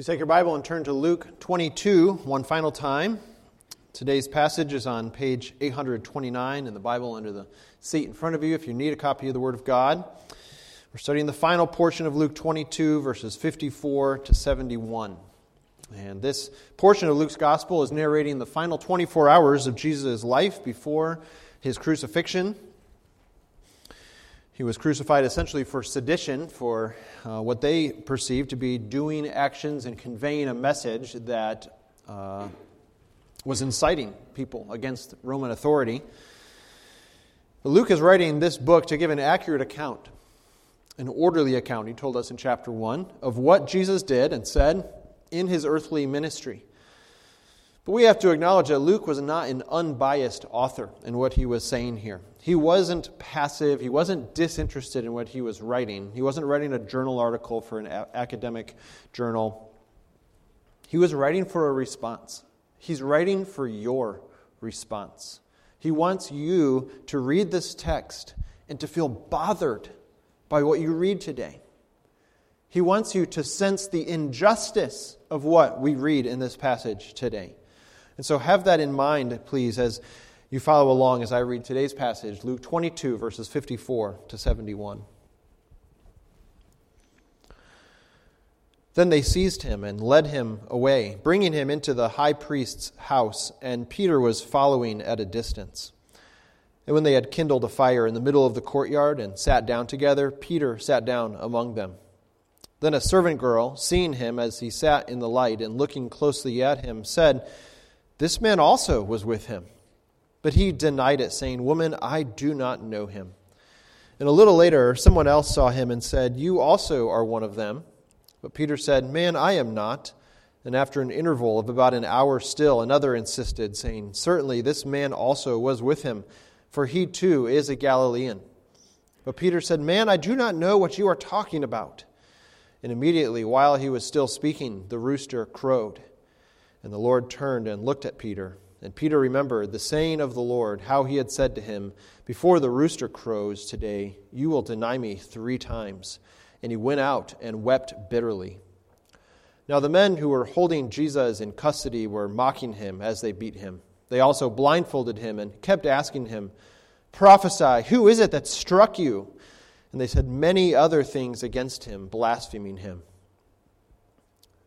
Please take your Bible and turn to Luke 22 one final time. Today's passage is on page 829 in the Bible under the seat in front of you if you need a copy of the Word of God. We're studying the final portion of Luke 22, verses 54 to 71. And this portion of Luke's Gospel is narrating the final 24 hours of Jesus' life before his crucifixion he was crucified essentially for sedition, for uh, what they perceived to be doing actions and conveying a message that uh, was inciting people against Roman authority. Luke is writing this book to give an accurate account, an orderly account, he told us in chapter 1, of what Jesus did and said in his earthly ministry. But we have to acknowledge that Luke was not an unbiased author in what he was saying here. He wasn't passive, he wasn't disinterested in what he was writing. He wasn't writing a journal article for an a- academic journal. He was writing for a response. He's writing for your response. He wants you to read this text and to feel bothered by what you read today. He wants you to sense the injustice of what we read in this passage today. And so have that in mind, please, as you follow along as I read today's passage, Luke 22, verses 54 to 71. Then they seized him and led him away, bringing him into the high priest's house, and Peter was following at a distance. And when they had kindled a fire in the middle of the courtyard and sat down together, Peter sat down among them. Then a servant girl, seeing him as he sat in the light and looking closely at him, said, this man also was with him. But he denied it, saying, Woman, I do not know him. And a little later, someone else saw him and said, You also are one of them. But Peter said, Man, I am not. And after an interval of about an hour still, another insisted, saying, Certainly this man also was with him, for he too is a Galilean. But Peter said, Man, I do not know what you are talking about. And immediately, while he was still speaking, the rooster crowed. And the Lord turned and looked at Peter. And Peter remembered the saying of the Lord, how he had said to him, Before the rooster crows today, you will deny me three times. And he went out and wept bitterly. Now the men who were holding Jesus in custody were mocking him as they beat him. They also blindfolded him and kept asking him, Prophesy, who is it that struck you? And they said many other things against him, blaspheming him.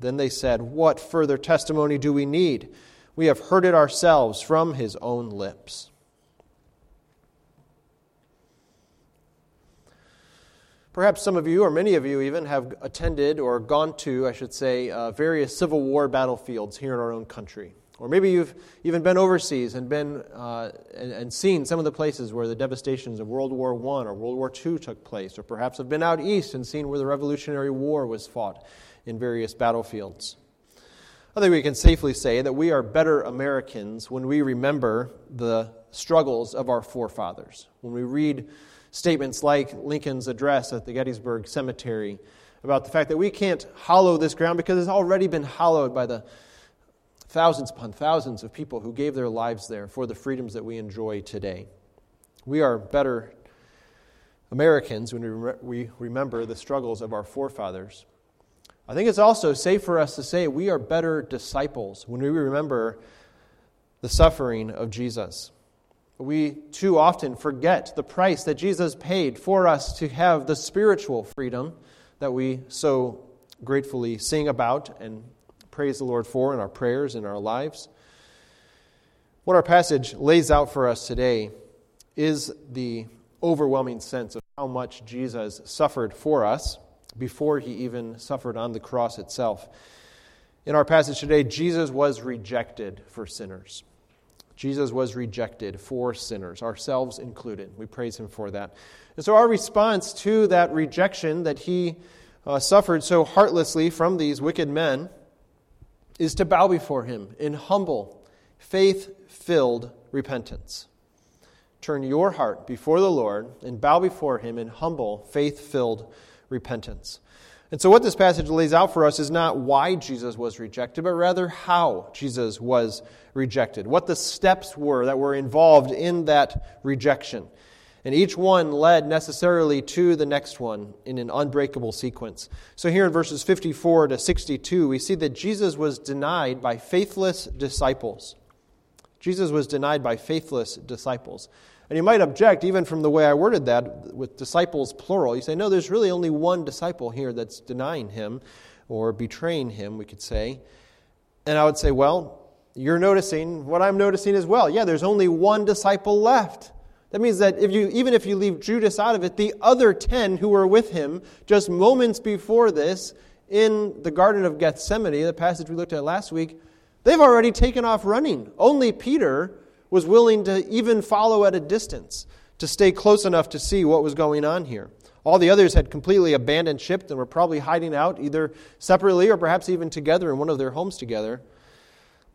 Then they said, What further testimony do we need? We have heard it ourselves from his own lips. Perhaps some of you, or many of you even, have attended or gone to, I should say, uh, various Civil War battlefields here in our own country. Or maybe you've even been overseas and been uh, and, and, seen some of the places where the devastations of World War I or World War II took place, or perhaps have been out east and seen where the Revolutionary War was fought in various battlefields. I think we can safely say that we are better Americans when we remember the struggles of our forefathers. When we read statements like Lincoln's address at the Gettysburg Cemetery about the fact that we can't hollow this ground because it's already been hollowed by the thousands upon thousands of people who gave their lives there for the freedoms that we enjoy today. We are better Americans when we remember the struggles of our forefathers. I think it's also safe for us to say we are better disciples when we remember the suffering of Jesus. We too often forget the price that Jesus paid for us to have the spiritual freedom that we so gratefully sing about and praise the Lord for in our prayers and our lives. What our passage lays out for us today is the overwhelming sense of how much Jesus suffered for us before he even suffered on the cross itself. In our passage today, Jesus was rejected for sinners. Jesus was rejected for sinners, ourselves included. We praise him for that. And so, our response to that rejection that he uh, suffered so heartlessly from these wicked men is to bow before him in humble, faith filled repentance. Turn your heart before the Lord and bow before him in humble, faith filled repentance. And so, what this passage lays out for us is not why Jesus was rejected, but rather how Jesus was rejected, what the steps were that were involved in that rejection. And each one led necessarily to the next one in an unbreakable sequence. So, here in verses 54 to 62, we see that Jesus was denied by faithless disciples. Jesus was denied by faithless disciples. And you might object, even from the way I worded that, with disciples plural. You say, no, there's really only one disciple here that's denying him or betraying him, we could say. And I would say, well, you're noticing what I'm noticing as well. Yeah, there's only one disciple left. That means that if you, even if you leave Judas out of it, the other ten who were with him just moments before this in the Garden of Gethsemane, the passage we looked at last week, they've already taken off running. Only Peter was willing to even follow at a distance to stay close enough to see what was going on here. All the others had completely abandoned ship and were probably hiding out, either separately or perhaps even together in one of their homes together.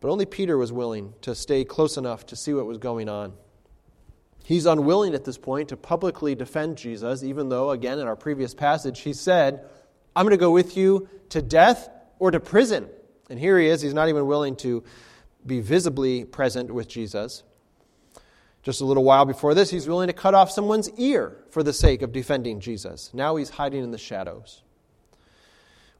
But only Peter was willing to stay close enough to see what was going on. He's unwilling at this point to publicly defend Jesus, even though, again, in our previous passage, he said, I'm going to go with you to death or to prison. And here he is. He's not even willing to be visibly present with Jesus. Just a little while before this, he's willing to cut off someone's ear for the sake of defending Jesus. Now he's hiding in the shadows.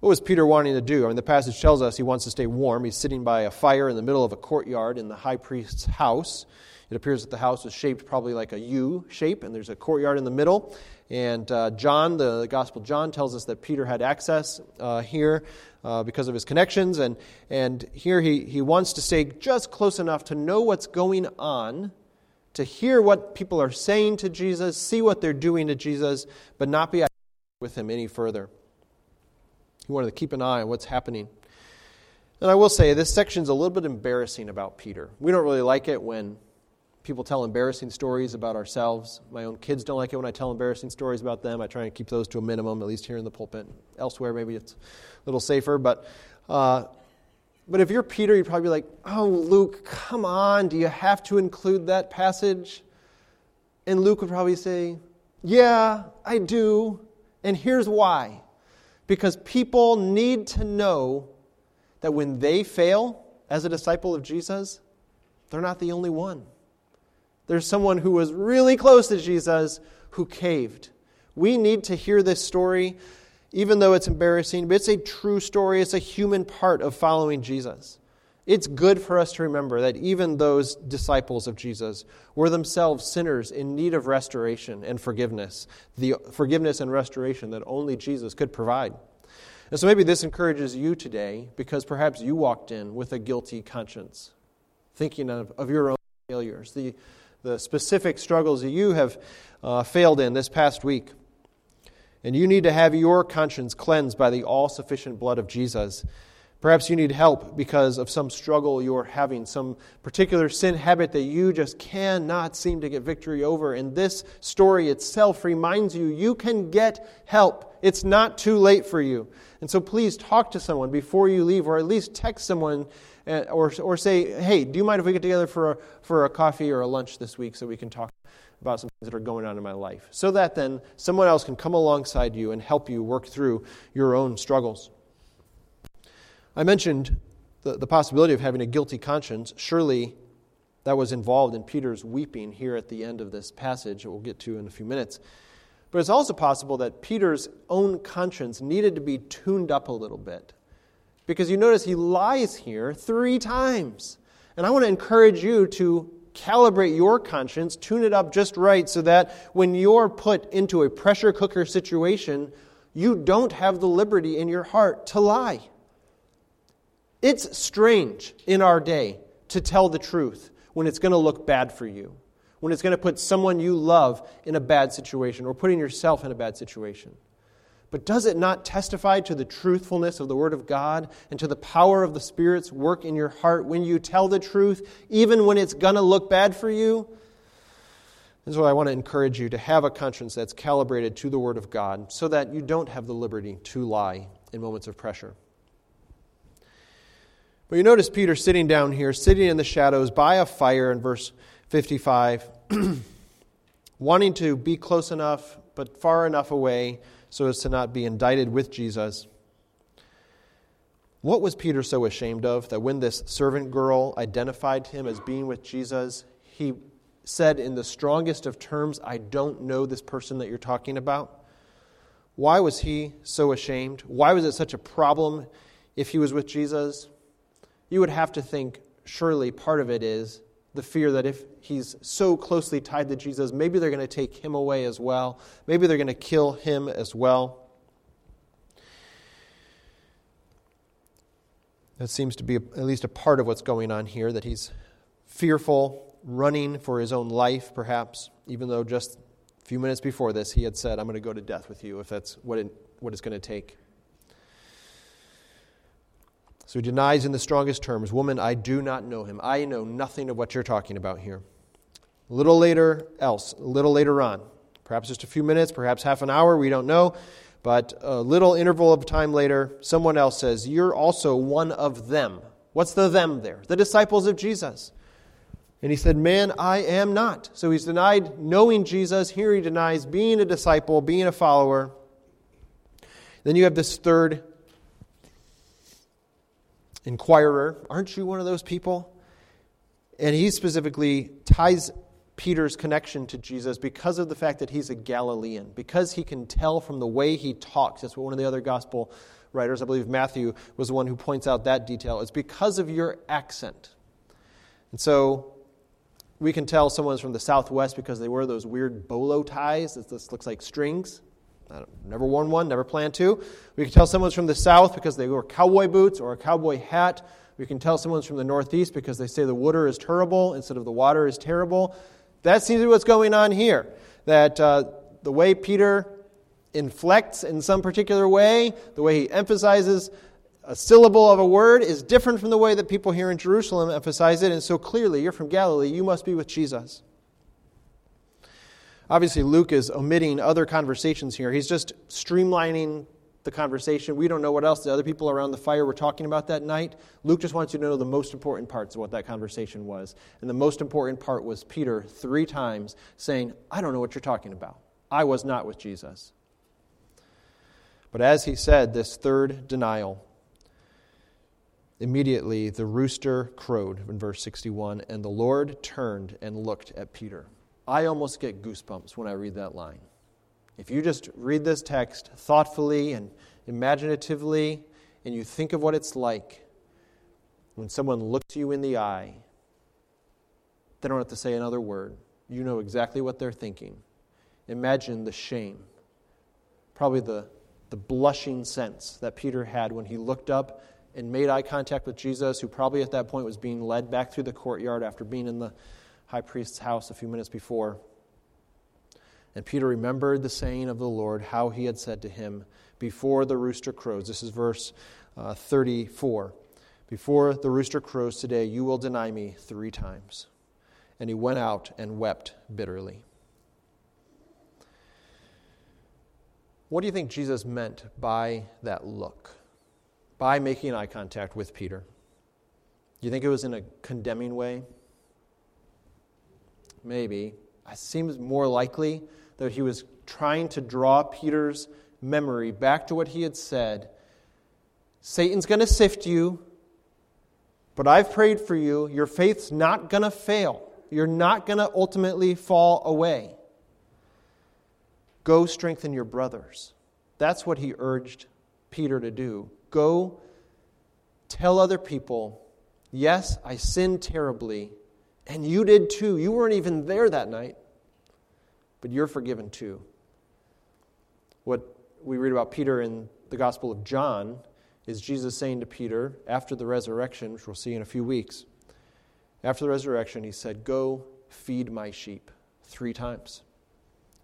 What was Peter wanting to do? I mean, the passage tells us he wants to stay warm. He's sitting by a fire in the middle of a courtyard in the high priest's house. It appears that the house is shaped probably like a U shape, and there's a courtyard in the middle. And uh, John, the, the, Gospel John, tells us that Peter had access uh, here uh, because of his connections. And, and here he, he wants to stay just close enough to know what's going on, to hear what people are saying to Jesus, see what they're doing to Jesus, but not be with him any further. He wanted to keep an eye on what's happening. And I will say, this section's a little bit embarrassing about Peter. We don't really like it when people tell embarrassing stories about ourselves. My own kids don't like it when I tell embarrassing stories about them. I try and keep those to a minimum, at least here in the pulpit. Elsewhere, maybe it's a little safer. But, uh, but if you're Peter, you'd probably be like, oh, Luke, come on. Do you have to include that passage? And Luke would probably say, yeah, I do. And here's why. Because people need to know that when they fail as a disciple of Jesus, they're not the only one. There's someone who was really close to Jesus who caved. We need to hear this story, even though it's embarrassing, but it's a true story. It's a human part of following Jesus. It's good for us to remember that even those disciples of Jesus were themselves sinners in need of restoration and forgiveness, the forgiveness and restoration that only Jesus could provide. And so maybe this encourages you today because perhaps you walked in with a guilty conscience, thinking of, of your own failures, the the specific struggles that you have uh, failed in this past week. And you need to have your conscience cleansed by the all sufficient blood of Jesus. Perhaps you need help because of some struggle you're having, some particular sin habit that you just cannot seem to get victory over. And this story itself reminds you you can get help. It's not too late for you. And so please talk to someone before you leave, or at least text someone uh, or, or say, hey, do you mind if we get together for a, for a coffee or a lunch this week so we can talk about some things that are going on in my life? So that then someone else can come alongside you and help you work through your own struggles. I mentioned the, the possibility of having a guilty conscience. Surely that was involved in Peter's weeping here at the end of this passage that we'll get to in a few minutes. But it's also possible that Peter's own conscience needed to be tuned up a little bit. Because you notice he lies here three times. And I want to encourage you to calibrate your conscience, tune it up just right so that when you're put into a pressure cooker situation, you don't have the liberty in your heart to lie. It's strange in our day to tell the truth when it's going to look bad for you, when it's going to put someone you love in a bad situation or putting yourself in a bad situation. But does it not testify to the truthfulness of the Word of God and to the power of the Spirit's work in your heart when you tell the truth, even when it's going to look bad for you? This is why I want to encourage you to have a conscience that's calibrated to the Word of God so that you don't have the liberty to lie in moments of pressure. But you notice Peter sitting down here, sitting in the shadows by a fire in verse 55, wanting to be close enough but far enough away so as to not be indicted with Jesus. What was Peter so ashamed of that when this servant girl identified him as being with Jesus, he said in the strongest of terms, I don't know this person that you're talking about? Why was he so ashamed? Why was it such a problem if he was with Jesus? You would have to think, surely part of it is the fear that if he's so closely tied to Jesus, maybe they're going to take him away as well. Maybe they're going to kill him as well. That seems to be at least a part of what's going on here, that he's fearful, running for his own life, perhaps, even though just a few minutes before this he had said, I'm going to go to death with you if that's what, it, what it's going to take. So he denies in the strongest terms, Woman, I do not know him. I know nothing of what you're talking about here. A little later, else, a little later on, perhaps just a few minutes, perhaps half an hour, we don't know, but a little interval of time later, someone else says, You're also one of them. What's the them there? The disciples of Jesus. And he said, Man, I am not. So he's denied knowing Jesus. Here he denies being a disciple, being a follower. Then you have this third inquirer, aren't you one of those people? And he specifically ties Peter's connection to Jesus because of the fact that he's a Galilean, because he can tell from the way he talks. That's what one of the other gospel writers, I believe Matthew, was the one who points out that detail. It's because of your accent. And so we can tell someone's from the Southwest because they wear those weird bolo ties this looks like strings. Never worn one, never plan to. We can tell someone's from the South because they wear cowboy boots or a cowboy hat. We can tell someone's from the Northeast because they say the water is terrible instead of the water is terrible. That seems to be what's going on here. That uh, the way Peter inflects in some particular way, the way he emphasizes a syllable of a word is different from the way that people here in Jerusalem emphasize it. And so clearly, you're from Galilee, you must be with Jesus. Obviously, Luke is omitting other conversations here. He's just streamlining the conversation. We don't know what else the other people around the fire were talking about that night. Luke just wants you to know the most important parts of what that conversation was. And the most important part was Peter three times saying, I don't know what you're talking about. I was not with Jesus. But as he said, this third denial, immediately the rooster crowed in verse 61, and the Lord turned and looked at Peter. I almost get goosebumps when I read that line. If you just read this text thoughtfully and imaginatively, and you think of what it's like when someone looks you in the eye, they don't have to say another word. You know exactly what they're thinking. Imagine the shame, probably the, the blushing sense that Peter had when he looked up and made eye contact with Jesus, who probably at that point was being led back through the courtyard after being in the high priest's house a few minutes before. And Peter remembered the saying of the Lord, how he had said to him, Before the rooster crows. This is verse uh, 34. Before the rooster crows today, you will deny me three times. And he went out and wept bitterly. What do you think Jesus meant by that look? By making eye contact with Peter? Do you think it was in a condemning way? Maybe, it seems more likely that he was trying to draw Peter's memory back to what he had said Satan's going to sift you, but I've prayed for you. Your faith's not going to fail. You're not going to ultimately fall away. Go strengthen your brothers. That's what he urged Peter to do. Go tell other people, yes, I sinned terribly, and you did too. You weren't even there that night, but you're forgiven too. What we read about Peter in the Gospel of John is Jesus saying to Peter after the resurrection, which we'll see in a few weeks, after the resurrection, he said, Go feed my sheep three times.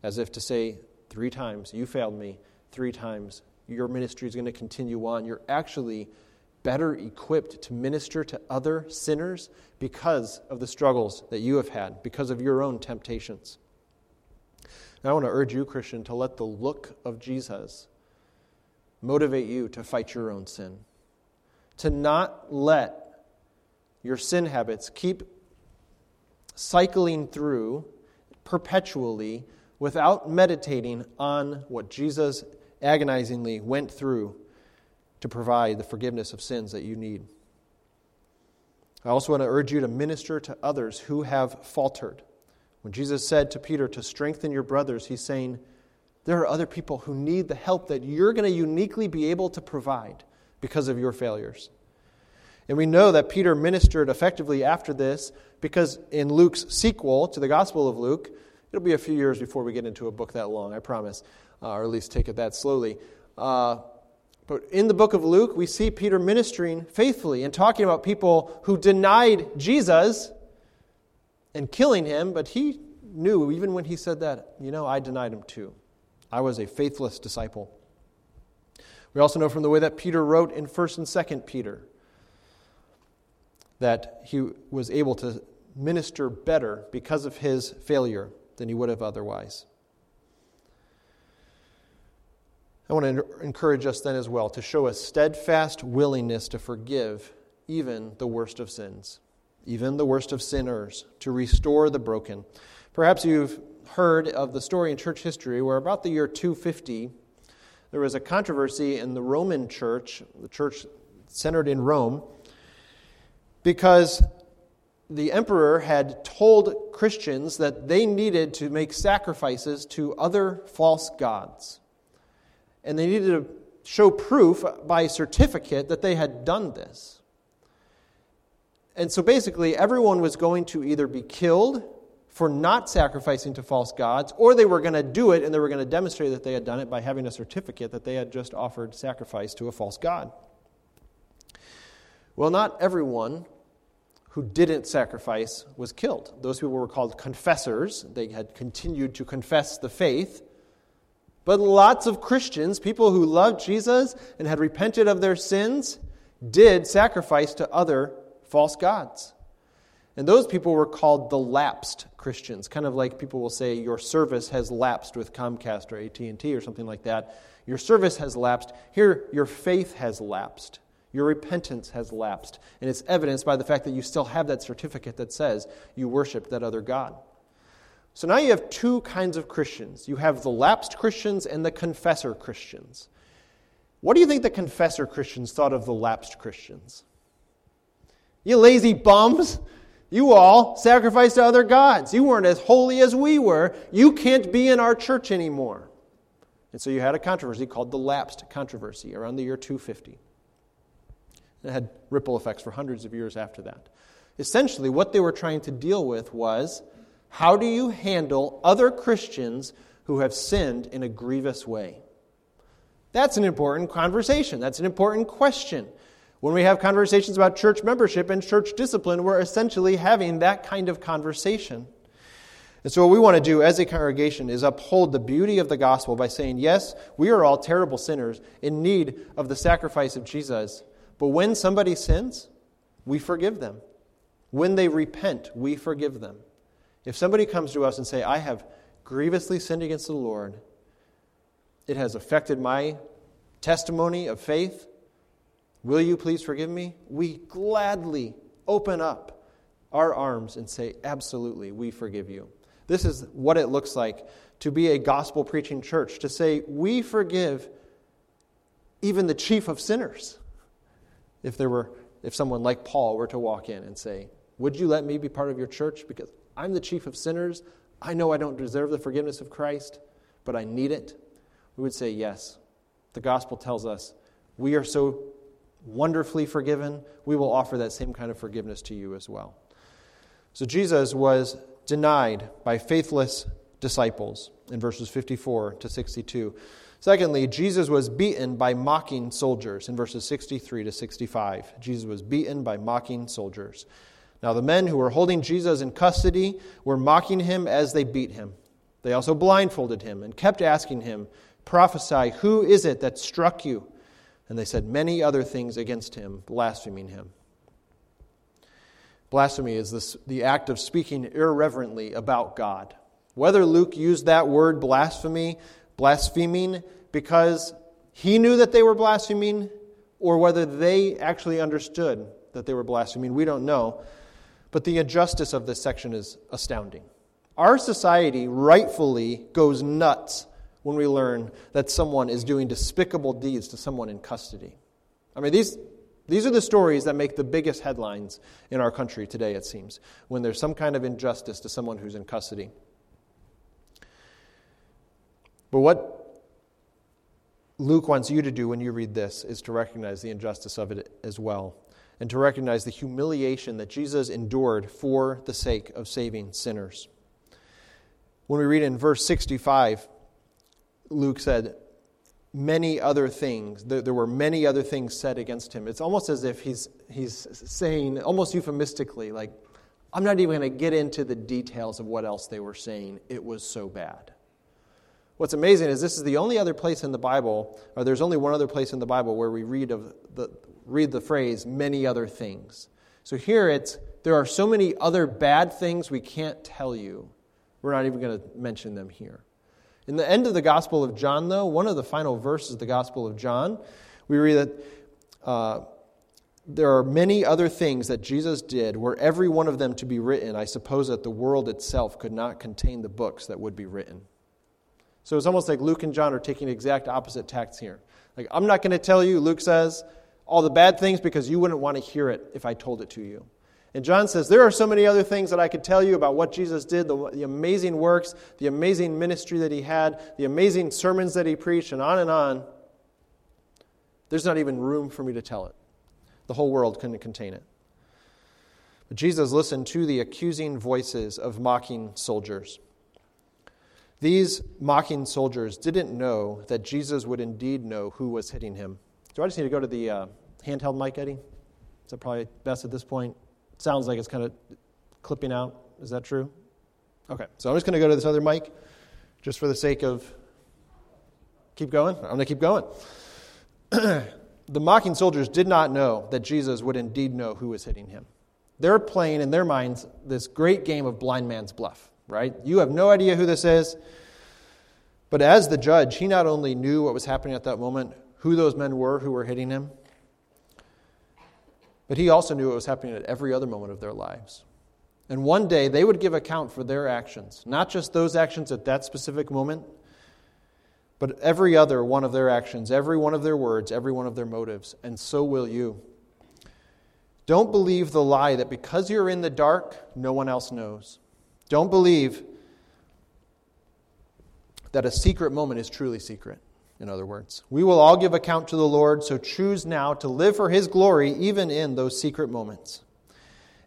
As if to say, Three times, you failed me. Three times, your ministry is going to continue on. You're actually better equipped to minister to other sinners because of the struggles that you have had, because of your own temptations. I want to urge you, Christian, to let the look of Jesus motivate you to fight your own sin, to not let your sin habits, keep cycling through perpetually without meditating on what Jesus agonizingly went through to provide the forgiveness of sins that you need. I also want to urge you to minister to others who have faltered. When Jesus said to Peter to strengthen your brothers, he's saying, There are other people who need the help that you're going to uniquely be able to provide because of your failures. And we know that Peter ministered effectively after this because in Luke's sequel to the Gospel of Luke, it'll be a few years before we get into a book that long, I promise, uh, or at least take it that slowly. Uh, but in the book of Luke, we see Peter ministering faithfully and talking about people who denied Jesus and killing him, but he knew, even when he said that, you know, I denied him too. I was a faithless disciple. We also know from the way that Peter wrote in 1st and 2nd Peter that he was able to minister better because of his failure than he would have otherwise. I want to encourage us then as well to show a steadfast willingness to forgive even the worst of sins, even the worst of sinners, to restore the broken. Perhaps you've heard of the story in church history where about the year 250, there was a controversy in the Roman church, the church centered in Rome, because the emperor had told Christians that they needed to make sacrifices to other false gods and they needed to show proof by certificate that they had done this. And so basically, everyone was going to either be killed for not sacrificing to false gods, or they were going to do it and they were going to demonstrate that they had done it by having a certificate that they had just offered sacrifice to a false god. Well, not everyone who didn't sacrifice was killed. Those people were called confessors. They had continued to confess the faith. But lots of Christians, people who loved Jesus and had repented of their sins, did sacrifice to other false gods. And those people were called the lapsed Christians, kind of like people will say your service has lapsed with Comcast or AT&T or something like that. Your service has lapsed. Here your faith has lapsed. Your repentance has lapsed. And it's evidenced by the fact that you still have that certificate that says you worshiped that other God. So now you have two kinds of Christians you have the lapsed Christians and the confessor Christians. What do you think the confessor Christians thought of the lapsed Christians? You lazy bums! You all sacrificed to other gods. You weren't as holy as we were. You can't be in our church anymore. And so you had a controversy called the lapsed controversy around the year 250. It had ripple effects for hundreds of years after that. Essentially, what they were trying to deal with was how do you handle other Christians who have sinned in a grievous way? That's an important conversation. That's an important question. When we have conversations about church membership and church discipline, we're essentially having that kind of conversation. And so, what we want to do as a congregation is uphold the beauty of the gospel by saying, yes, we are all terrible sinners in need of the sacrifice of Jesus. But when somebody sins, we forgive them. When they repent, we forgive them. If somebody comes to us and say, I have grievously sinned against the Lord, it has affected my testimony of faith, will you please forgive me? We gladly open up our arms and say, Absolutely, we forgive you. This is what it looks like to be a gospel preaching church, to say, We forgive even the chief of sinners. If there were if someone like Paul were to walk in and say, Would you let me be part of your church? Because I'm the chief of sinners. I know I don't deserve the forgiveness of Christ, but I need it. We would say, Yes. The gospel tells us we are so wonderfully forgiven, we will offer that same kind of forgiveness to you as well. So Jesus was denied by faithless disciples in verses 54 to 62. Secondly, Jesus was beaten by mocking soldiers in verses 63 to 65. Jesus was beaten by mocking soldiers. Now, the men who were holding Jesus in custody were mocking him as they beat him. They also blindfolded him and kept asking him, Prophesy, who is it that struck you? And they said many other things against him, blaspheming him. Blasphemy is this, the act of speaking irreverently about God. Whether Luke used that word blasphemy, blaspheming, because he knew that they were blaspheming, or whether they actually understood that they were blaspheming. We don't know. But the injustice of this section is astounding. Our society rightfully goes nuts when we learn that someone is doing despicable deeds to someone in custody. I mean, these, these are the stories that make the biggest headlines in our country today, it seems, when there's some kind of injustice to someone who's in custody. But what Luke wants you to do when you read this is to recognize the injustice of it as well, and to recognize the humiliation that Jesus endured for the sake of saving sinners. When we read in verse 65, Luke said, many other things. There, were many other things said against him. It's almost as if he's, he's saying, almost euphemistically, like, I'm not even going to get into the details of what else they were saying. It was so bad. What's amazing is this is the only other place in the Bible, or there's only one other place in the Bible where we read of the read the phrase many other things. So here it's there are so many other bad things we can't tell you. We're not even going to mention them here. In the end of the Gospel of John, though, one of the final verses of the Gospel of John, we read that uh, there are many other things that Jesus did, were every one of them to be written, I suppose that the world itself could not contain the books that would be written. So it's almost like Luke and John are taking exact opposite tacts here. Like, I'm not going to tell you, Luke says, all the bad things because you wouldn't want to hear it if I told it to you. And John says, There are so many other things that I could tell you about what Jesus did, the, the, amazing works, the amazing ministry that he had, the amazing sermons that he preached, and on and on. There's not even room for me to tell it. The whole world couldn't contain it. But Jesus listened to the accusing voices of mocking soldiers. These mocking soldiers didn't know that Jesus would indeed know who was hitting him. Do I just need to go to the uh, handheld mic, Eddie? Is that probably best at this point? Sounds like it's kind of clipping out. Is that true? Okay, so I'm just going to go to this other mic just for the sake of. Keep going? I'm going to keep going. the mocking soldiers did not know that Jesus would indeed know who was hitting him. They're playing in their minds this great game of blind man's bluff right? You have no idea who this is. But as the judge, he not only knew what was happening at that moment, who those men were who were hitting him, but he also knew what was happening at every other moment of their lives. And one day they would give account for their actions, not just those actions at that specific moment, but every other one of their actions, every one of their words, every one of their motives. And so will you. Don't believe the lie that because you're in the dark, no one else knows. Don't believe that a secret moment is truly secret, in other words. We will all give account to the Lord, so choose now to live for his glory, even in those secret moments.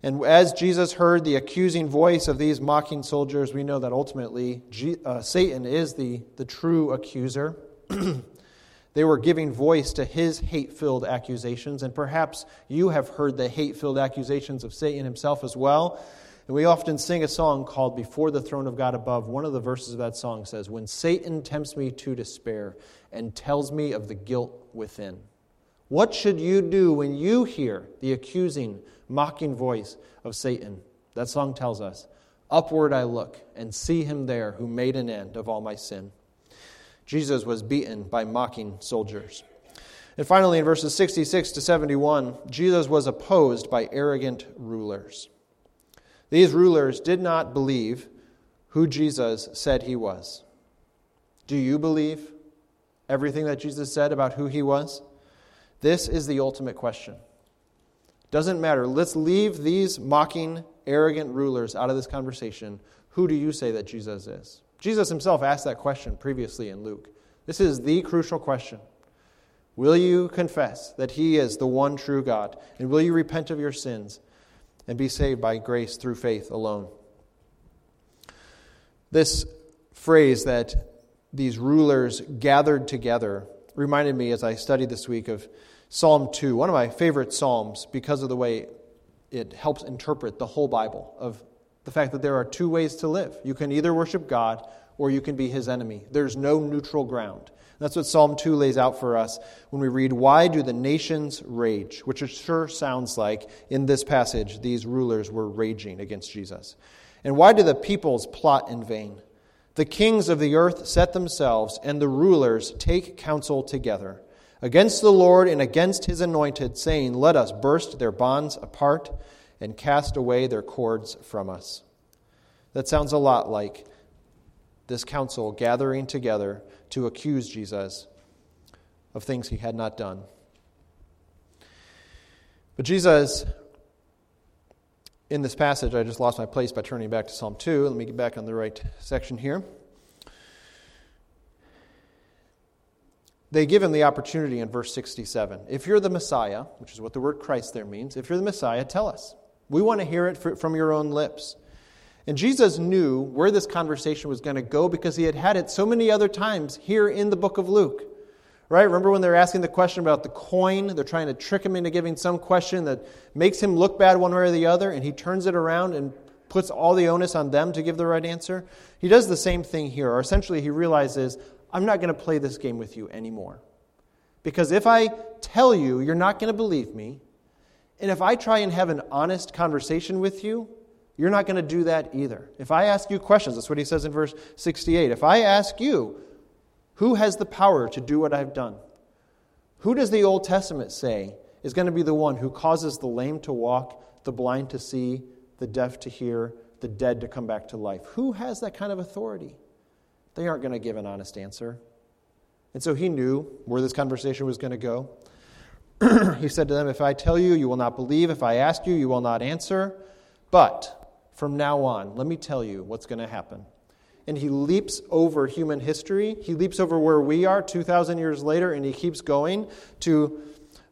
And as Jesus heard the accusing voice of these mocking soldiers, we know that ultimately uh, Satan is the, the true accuser. they were giving voice to his hate filled accusations, and perhaps you have heard the hate filled accusations of Satan himself as well. And we often sing a song called Before the Throne of God Above. One of the verses of that song says, When Satan tempts me to despair and tells me of the guilt within. What should you do when you hear the accusing, mocking voice of Satan? That song tells us, Upward I look and see him there who made an end of all my sin. Jesus was beaten by mocking soldiers. And finally, in verses 66 to 71, Jesus was opposed by arrogant rulers. These rulers did not believe who Jesus said he was. Do you believe everything that Jesus said about who he was? This is the ultimate question. Doesn't matter. Let's leave these mocking, arrogant rulers out of this conversation. Who do you say that Jesus is? Jesus himself asked that question previously in Luke. This is the crucial question. Will you confess that he is the one true God? And will you repent of your sins and be saved by grace through faith alone. This phrase that these rulers gathered together reminded me as I studied this week of Psalm 2, one of my favorite Psalms because of the way it helps interpret the whole Bible, of the fact that there are two ways to live. You can either worship God or you can be his enemy. There's no neutral ground. That's what Psalm 2 lays out for us when we read, Why do the nations rage? Which it sure sounds like in this passage these rulers were raging against Jesus. And why do the peoples plot in vain? The kings of the earth set themselves, and the rulers take counsel together against the Lord and against his anointed, saying, Let us burst their bonds apart and cast away their cords from us. That sounds a lot like this council gathering together to accuse Jesus of things he had not done. But Jesus, in this passage, I just lost my place by turning back to Psalm 2. Let me get back on the right section here. They give him the opportunity in verse 67. If you're the Messiah, which is what the word Christ there means, if you're the Messiah, tell us. We want to hear it from your own lips. And Jesus knew where this conversation was going to go because he had had it so many other times here in the book of Luke. Right? Remember when they're asking the question about the coin? They're trying to trick him into giving some question that makes him look bad one way or the other, and he turns it around and puts all the onus on them to give the right answer. He does the same thing here, or essentially, he realizes, I'm not going to play this game with you anymore. Because if I tell you, you're not going to believe me, and if I try and have an honest conversation with you, you're not going to do that either. If I ask you questions, that's what he says in verse 68. If I ask you, who has the power to do what I've done? Who does the Old Testament say is going to be the one who causes the lame to walk, the blind to see, the deaf to hear, the dead to come back to life? Who has that kind of authority? They aren't going to give an honest answer. And so he knew where this conversation was going to go. he said to them, If I tell you, you will not believe. If I ask you, you will not answer. But from now on, let me tell you what's going to happen and he leaps over human history. He leaps over where we are 2,000 years later, and he keeps going to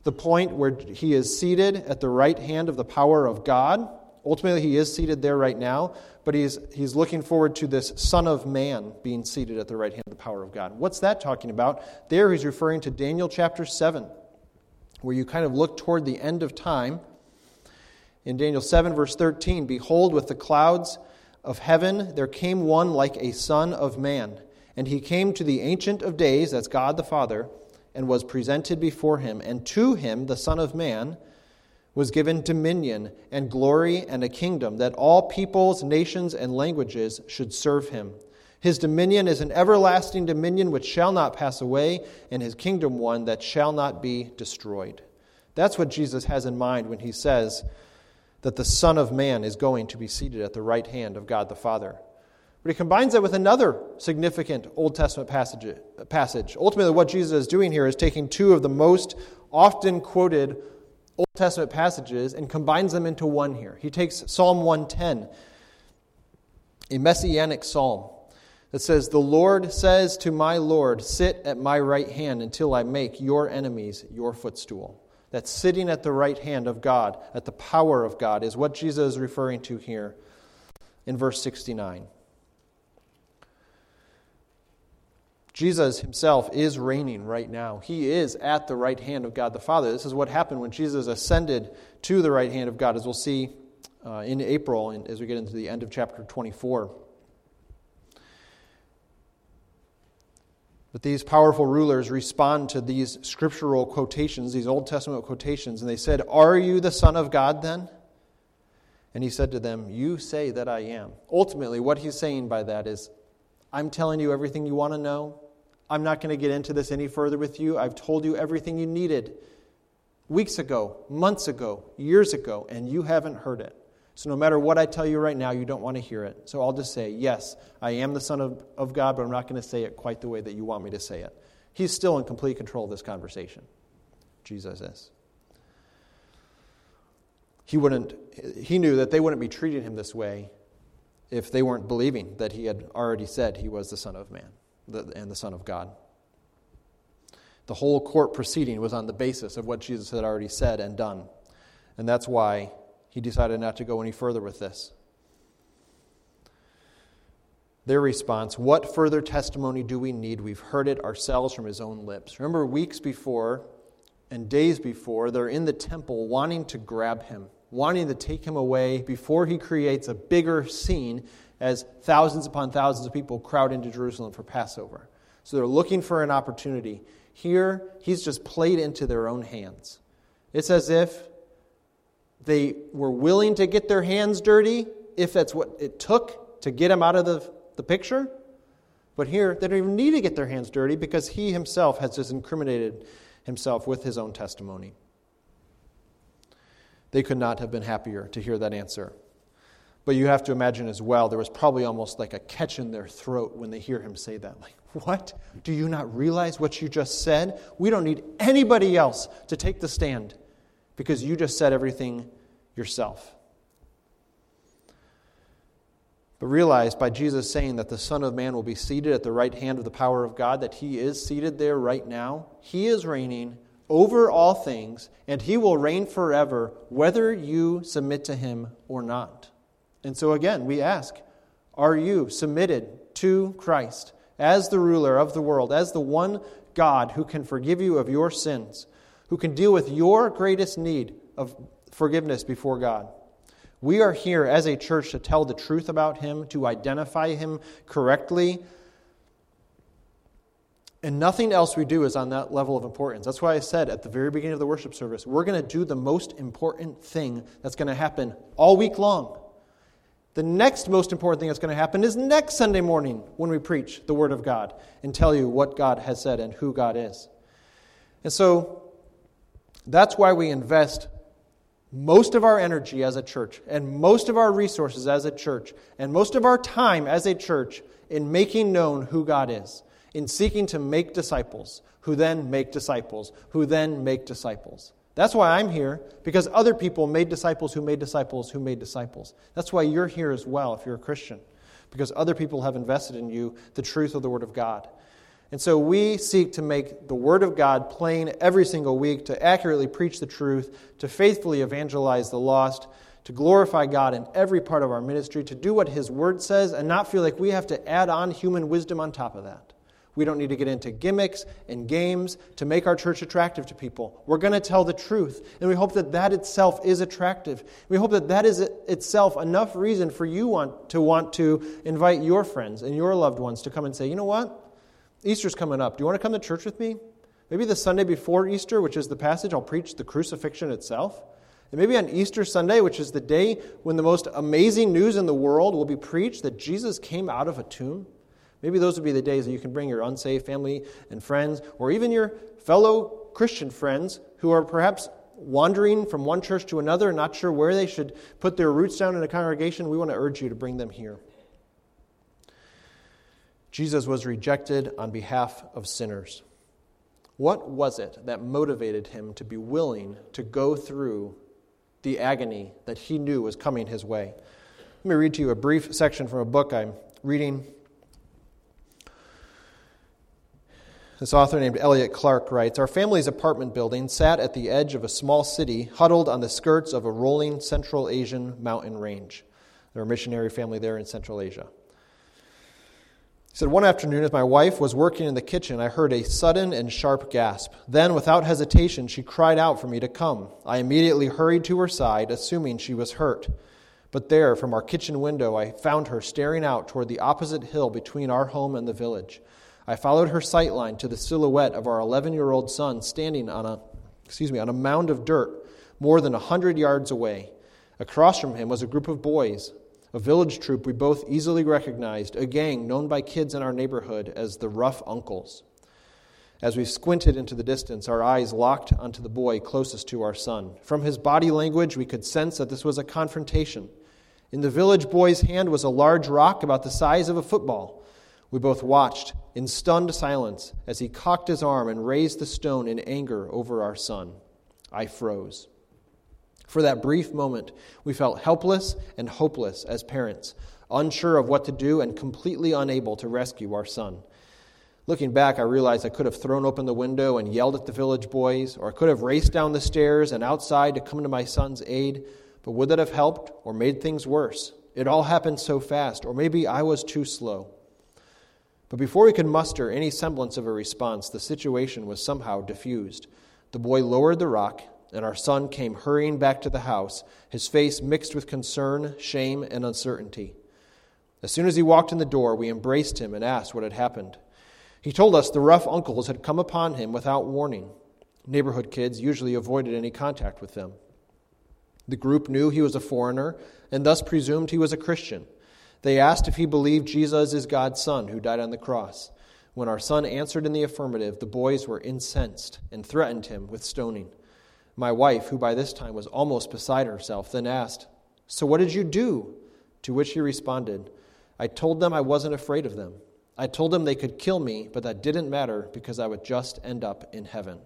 the point where he is seated at the right hand of the power of God. Ultimately, he is seated there right now, but he's, he's looking forward to this Son of Man being seated at the right hand of the power of God. What's that talking about? There, he's referring to Daniel chapter 7, where you kind of look toward the end of time. In Daniel 7, verse 13, Behold, with the clouds, of heaven there came one like a son of man. And he came to the Ancient of Days, that's God the Father, and was presented before him. And to him, the Son of Man, was given dominion and glory and a kingdom, that all peoples, nations, and languages should serve him. His dominion is an everlasting dominion which shall not pass away, and his kingdom one that shall not be destroyed. That's what Jesus has in mind when he says, that the Son of Man is going to be seated at the right hand of God the Father. But he combines that with another significant Old Testament passage, passage. Ultimately, what Jesus is doing here is taking two of the most often quoted Old Testament passages and combines them into one here. He takes Psalm 110, a messianic psalm that says, The Lord says to my Lord, Sit at my right hand until I make your enemies your footstool that sitting at the right hand of God, at the power of God, is what Jesus is referring to here in verse 69. Jesus himself is reigning right now. He is at the right hand of God the Father. This is what happened when Jesus ascended to the right hand of God, as we'll see uh, in April as we get into the end of chapter 24. But these powerful rulers respond to these scriptural quotations, these Old Testament quotations, and they said, Are you the Son of God then? And he said to them, You say that I am. Ultimately, what he's saying by that is, I'm telling you everything you want to know. I'm not going to get into this any further with you. I've told you everything you needed weeks ago, months ago, years ago, and you haven't heard it. So, no matter what I tell you right now, you don't want to hear it. So, I'll just say, Yes, I am the Son of, of God, but I'm not going to say it quite the way that you want me to say it. He's still in complete control of this conversation. Jesus is. He, wouldn't, he knew that they wouldn't be treating him this way if they weren't believing that he had already said he was the Son of Man and the Son of God. The whole court proceeding was on the basis of what Jesus had already said and done. And that's why he decided not to go any further with this. Their response, What further testimony do we need? We've heard it ourselves from his own lips. Remember, weeks before and days before, they're in the temple wanting to grab him, wanting to take him away before he creates a bigger scene as thousands upon thousands of people crowd into Jerusalem for Passover. So they're looking for an opportunity. Here, he's just played into their own hands. It's as if they were willing to get their hands dirty if that's what it took to get him out of the, the picture. But here, they don't even need to get their hands dirty because he himself has just incriminated himself with his own testimony. They could not have been happier to hear that answer. But you have to imagine as well, there was probably almost like a catch in their throat when they hear him say that. Like, what? Do you not realize what you just said? We don't need anybody else to take the stand because you just said everything yourself. But realize by Jesus saying that the Son of Man will be seated at the right hand of the power of God, that he is seated there right now. He is reigning over all things, and he will reign forever, whether you submit to him or not. And so again, we ask Are you submitted to Christ as the ruler of the world, as the one God who can forgive you of your sins, who can deal with your greatest need of forgiveness before God? We are here as a church to tell the truth about him, to identify him correctly. And nothing else we do is on that level of importance. That's why I said at the very beginning of the worship service, we're going to do the most important thing that's going to happen all week long. The next most important thing that's going to happen is next Sunday morning when we preach the Word of God and tell you what God has said and who God is. And so that's why we invest most of our energy as a church and most of our resources as a church and most of our time as a church in making known who God is, in seeking to make disciples, who then make disciples, who then make disciples. That's why I'm here, because other people made disciples who made disciples who made disciples. That's why you're here as well if you're a Christian, because other people have invested in you the truth of the Word of God. And so we seek to make the Word of God plain every single week, to accurately preach the truth, to faithfully evangelize the lost, to glorify God in every part of our ministry, to do what His Word says, and not feel like we have to add on human wisdom on top of that. We don't need to get into gimmicks and games to make our church attractive to people. We're going to tell the truth, and we hope that that itself is attractive. We hope that that is itself enough reason for you want, to want to invite your friends and your loved ones to come and say, you know what? Easter's coming up. Do you want to come to church with me? Maybe the Sunday before Easter, which is the passage, I'll preach the crucifixion itself. And maybe on Easter Sunday, which is the day when the most amazing news in the world will be preached that Jesus came out of a tomb. Maybe those would be the days that you can bring your unsaved family and friends, or even your fellow Christian friends who are perhaps wandering from one church to another, not sure where they should put their roots down in a congregation. We want to urge you to bring them here. Jesus was rejected on behalf of sinners. What was it that motivated him to be willing to go through the agony that he knew was coming his way? Let me read to you a brief section from a book I'm reading. This author named Elliot Clark writes Our family's apartment building sat at the edge of a small city, huddled on the skirts of a rolling Central Asian mountain range. They're a missionary family there in Central Asia. He said, One afternoon, as my wife was working in the kitchen, I heard a sudden and sharp gasp. Then, without hesitation, she cried out for me to come. I immediately hurried to her side, assuming she was hurt. But there, from our kitchen window, I found her staring out toward the opposite hill between our home and the village. I followed her sight line to the silhouette of our 11 year old son standing on a, excuse me, on a mound of dirt more than a hundred yards away. Across from him was a group of boys, a village troop we both easily recognized, a gang known by kids in our neighborhood as the Rough Uncles. As we squinted into the distance, our eyes locked onto the boy closest to our son. From his body language, we could sense that this was a confrontation. In the village boy's hand was a large rock about the size of a football. We both watched in stunned silence as he cocked his arm and raised the stone in anger over our son. I froze. For that brief moment, we felt helpless and hopeless as parents, unsure of what to do and completely unable to rescue our son. Looking back, I realized I could have thrown open the window and yelled at the village boys, or I could have raced down the stairs and outside to come to my son's aid, but would that have helped or made things worse? It all happened so fast, or maybe I was too slow. But before we could muster any semblance of a response, the situation was somehow diffused. The boy lowered the rock and our son came hurrying back to the house, his face mixed with concern, shame, and uncertainty. As soon as he walked in the door, we embraced him and asked what had happened. He told us the rough uncles had come upon him without warning. Neighborhood kids usually avoided any contact with them. The group knew he was a foreigner and thus presumed he was a Christian. They asked if he believed Jesus is God's son who died on the cross. When our son answered in the affirmative, the boys were incensed and threatened him with stoning. My wife, who by this time was almost beside herself, then asked, So what did you do? To which he responded, I told them I wasn't afraid of them. I told them they could kill me, but that didn't matter because I would just end up in heaven.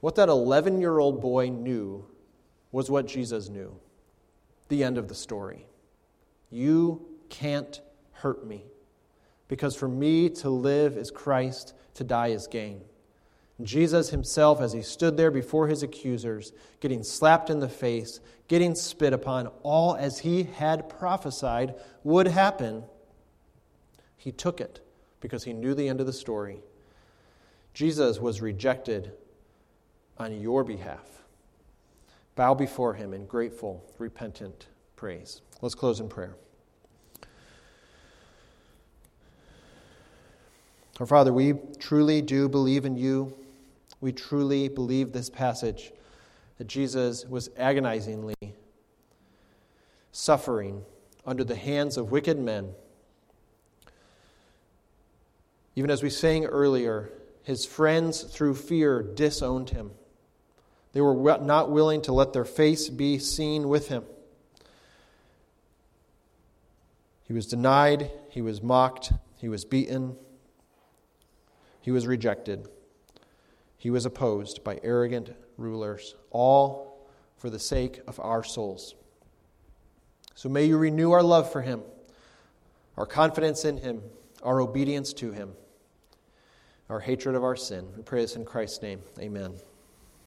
What that 11 year old boy knew was what Jesus knew. The end of the story. You can't hurt me because for me to live is Christ, to die is gain. Jesus himself, as he stood there before his accusers, getting slapped in the face, getting spit upon, all as he had prophesied would happen, he took it because he knew the end of the story. Jesus was rejected on your behalf. Bow before him in grateful, repentant praise. Let's close in prayer. Our Father, we truly do believe in you. We truly believe this passage that Jesus was agonizingly suffering under the hands of wicked men. Even as we sang earlier, his friends, through fear, disowned him. They were not willing to let their face be seen with him. He was denied, he was mocked, he was beaten. He was rejected. He was opposed by arrogant rulers, all for the sake of our souls. So may you renew our love for him, our confidence in him, our obedience to him, our hatred of our sin. We pray this in Christ's name. Amen.